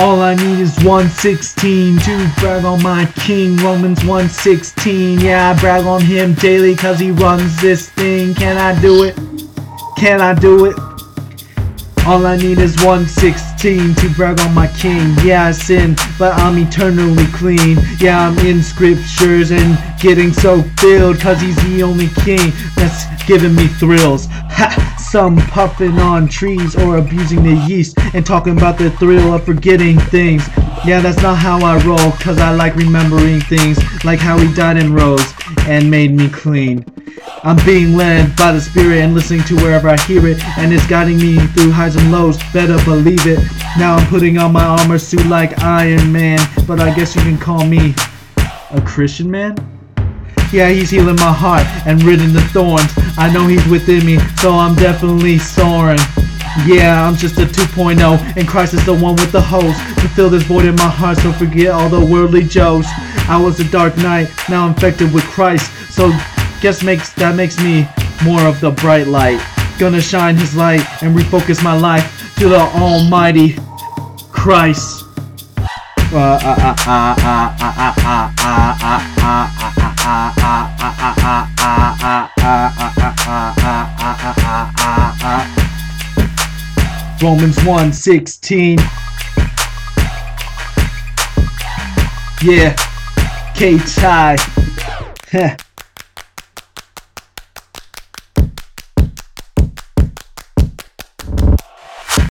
All I need is 116 to brag on my king. Romans 116. Yeah, I brag on him daily cause he runs this thing. Can I do it? Can I do it? All I need is 116 to brag on my king. Yeah, I sin, but I'm eternally clean. Yeah, I'm in scriptures and getting so filled cause he's the only king that's giving me thrills. Ha! Some puffing on trees or abusing the yeast and talking about the thrill of forgetting things. Yeah, that's not how I roll cause I like remembering things like how he died and rose and made me clean. I'm being led by the Spirit and listening to wherever I hear it, and it's guiding me through highs and lows. Better believe it. Now I'm putting on my armor suit like Iron Man, but I guess you can call me a Christian man? Yeah, he's healing my heart and ridding the thorns. I know he's within me, so I'm definitely soaring. Yeah, I'm just a 2.0, and Christ is the one with the hose to fill this void in my heart. So forget all the worldly joes. I was a dark knight, now infected with Christ. So Guess makes that makes me more of the bright light. Gonna shine his light and refocus my life to the Almighty Christ. Romans 1:16. Yeah, K tie.